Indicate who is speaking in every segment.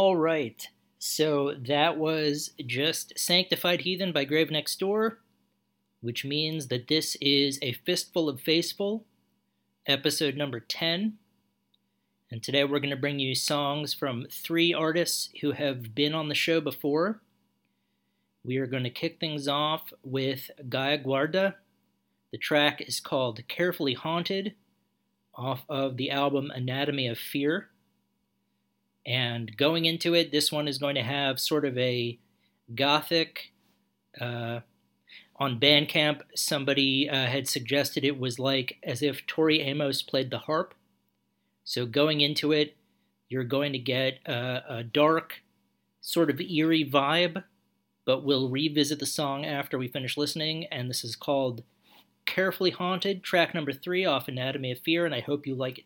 Speaker 1: All right. So that was just Sanctified Heathen by Grave Next Door, which means that this is a Fistful of Faceful, episode number 10. And today we're going to bring you songs from three artists who have been on the show before. We are going to kick things off with Gaia Guarda. The track is called Carefully Haunted, off of the album Anatomy of Fear. And going into it, this one is going to have sort of a gothic. Uh, on Bandcamp, somebody uh, had suggested it was like as if Tori Amos played the harp. So going into it, you're going to get a, a dark, sort of eerie vibe, but we'll revisit the song after we finish listening. And this is called Carefully Haunted, track number three off Anatomy of Fear, and I hope you like it.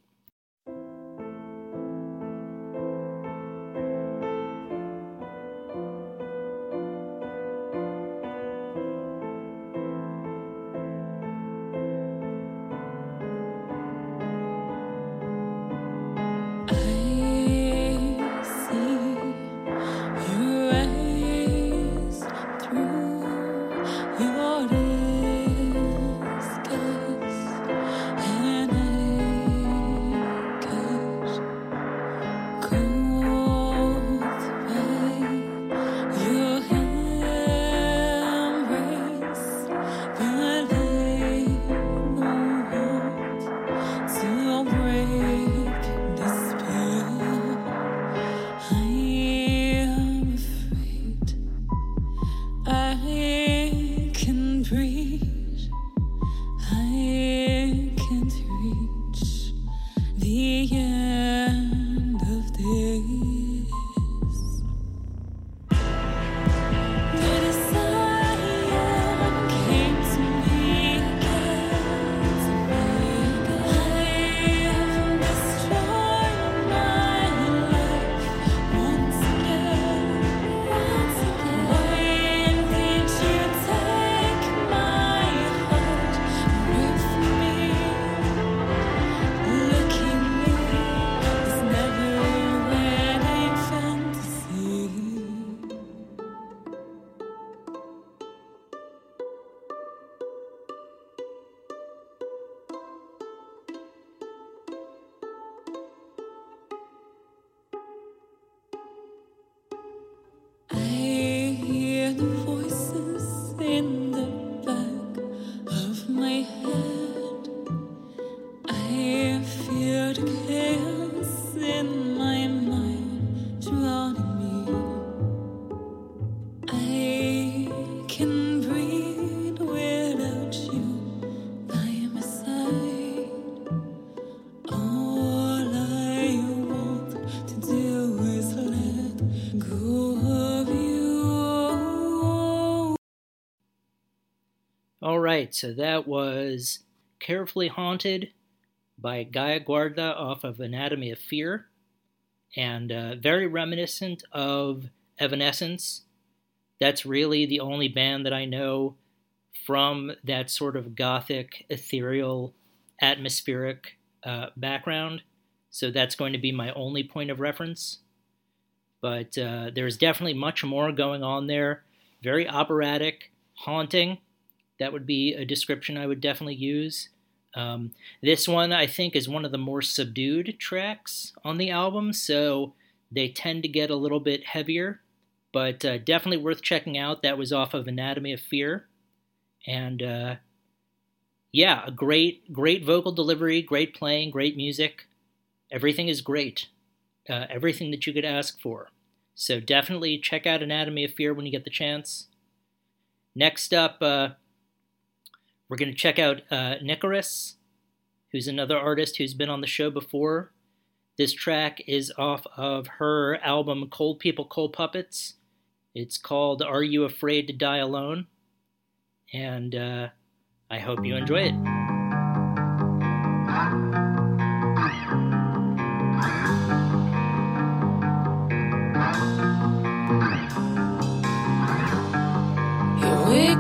Speaker 1: So that was Carefully Haunted by Gaia Guarda off of Anatomy of Fear, and uh, very reminiscent of Evanescence. That's really the only band that I know from that sort of gothic, ethereal, atmospheric uh, background. So that's going to be my only point of reference. But uh, there's definitely much more going on there. Very operatic, haunting. That would be a description I would definitely use. Um, this one, I think, is one of the more subdued tracks on the album, so they tend to get a little bit heavier, but uh, definitely worth checking out. That was off of Anatomy of Fear. And uh, yeah, a great, great vocal delivery, great playing, great music. Everything is great. Uh, everything that you could ask for. So definitely check out Anatomy of Fear when you get the chance. Next up, uh, we're going to check out uh, who's another artist who's been on the show before. This track is off of her album Cold People, Cold Puppets. It's called Are You Afraid to Die Alone? And uh, I hope you enjoy it.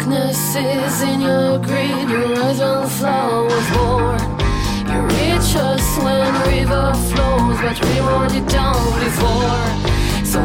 Speaker 1: Weaknesses in your greed, your eyes will flow with more. You reach us when river flows, but we it down before. So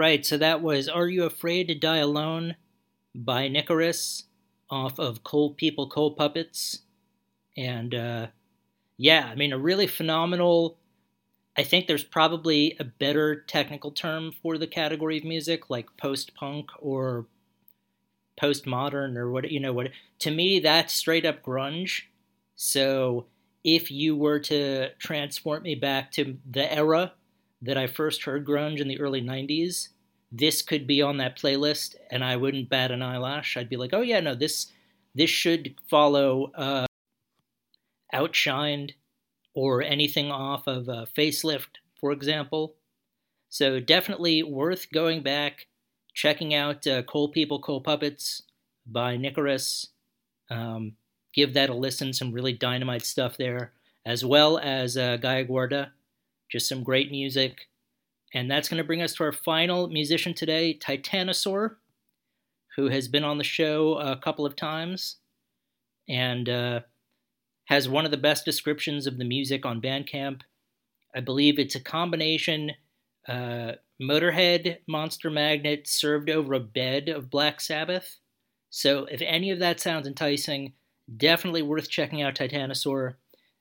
Speaker 1: right, so that was Are You Afraid to Die Alone by Nicarus off of Cold People, Cold Puppets. And uh, yeah, I mean, a really phenomenal. I think there's probably a better technical term for the category of music, like post punk or postmodern or what, you know, what. To me, that's straight up grunge. So if you were to transport me back to the era that I first heard grunge in the early 90s, this could be on that playlist and I wouldn't bat an eyelash. I'd be like, oh yeah, no, this this should follow uh, Outshined or anything off of uh, Facelift, for example. So definitely worth going back, checking out uh, Cold People, Cold Puppets by Nicarus. Um, give that a listen, some really dynamite stuff there, as well as uh, Gaia Guarda, just some great music. And that's going to bring us to our final musician today, Titanosaur, who has been on the show a couple of times and uh, has one of the best descriptions of the music on Bandcamp. I believe it's a combination uh, Motorhead, Monster Magnet served over a bed of Black Sabbath. So if any of that sounds enticing, definitely worth checking out Titanosaur.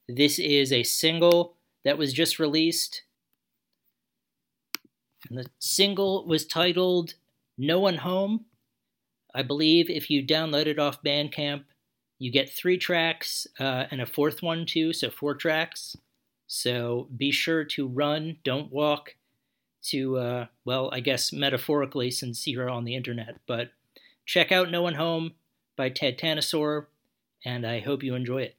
Speaker 1: This is a single that was just released and the single was titled No One Home. I believe if you download it off Bandcamp, you get three tracks uh, and a fourth one too, so four tracks. So be sure to run, don't walk, to, uh, well, I guess metaphorically since you're on the internet. But check out No One Home by Titanosaur, and I hope you enjoy it.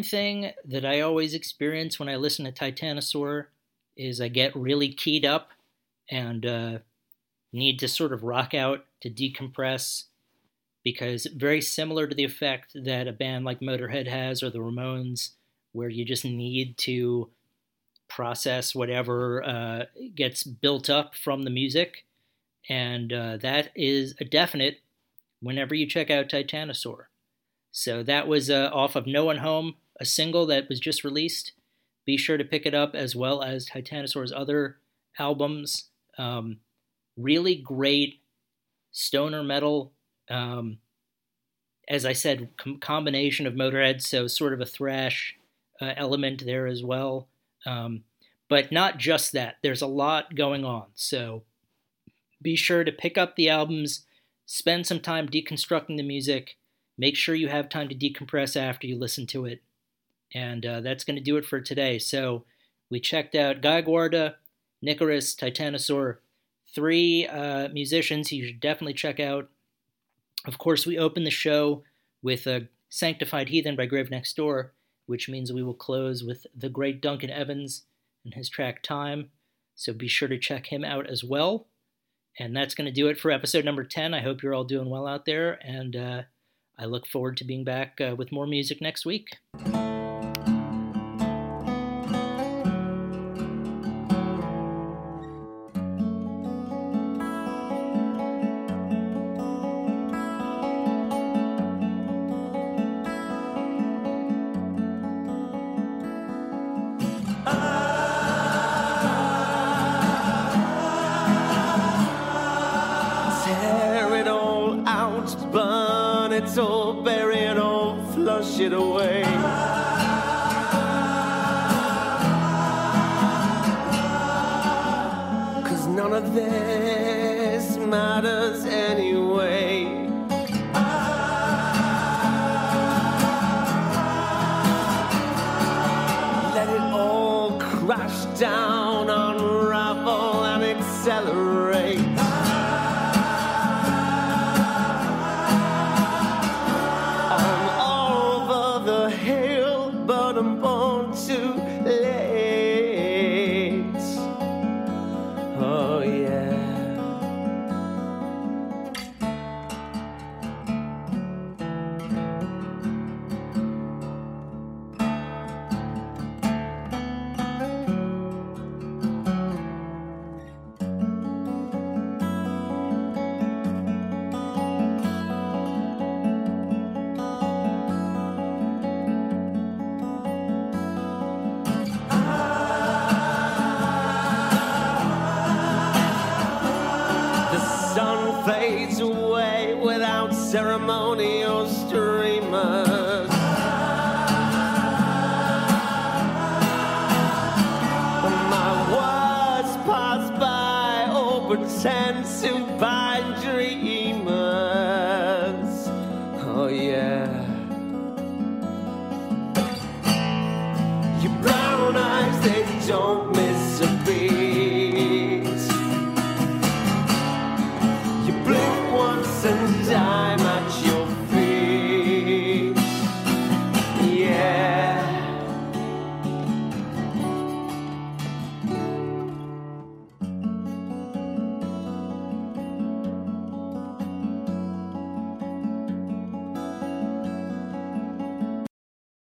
Speaker 1: One thing that I always experience when I listen to Titanosaur is I get really keyed up and uh, need to sort of rock out to decompress because very similar to the effect that a band like Motorhead has or the Ramones, where you just need to process whatever uh, gets built up from the music. And uh, that is a definite whenever you check out Titanosaur. So that was uh, off of No One Home, a single that was just released. Be sure to pick it up as well as Titanosaur's other albums. Um, really great stoner metal. Um, as I said, com- combination of Motorhead, so sort of a thrash uh, element there as well. Um, but not just that. There's a lot going on. So be sure to pick up the albums, spend some time deconstructing the music, make sure you have time to decompress after you listen to it. And uh, that's going to do it for today. So we checked out Gaia Guarda, Nicarus, Titanosaur, three uh, musicians you should definitely check out. Of course, we open the show with uh, Sanctified Heathen by Grave Next Door, which means we will close with the great Duncan Evans and his track Time. So be sure to check him out as well. And that's going to do it for episode number 10. I hope you're all doing well out there, and uh, I look forward to being back uh, with more music next week.
Speaker 2: It away. Cause none of this matters born sense to bad dreamers. Oh, yeah.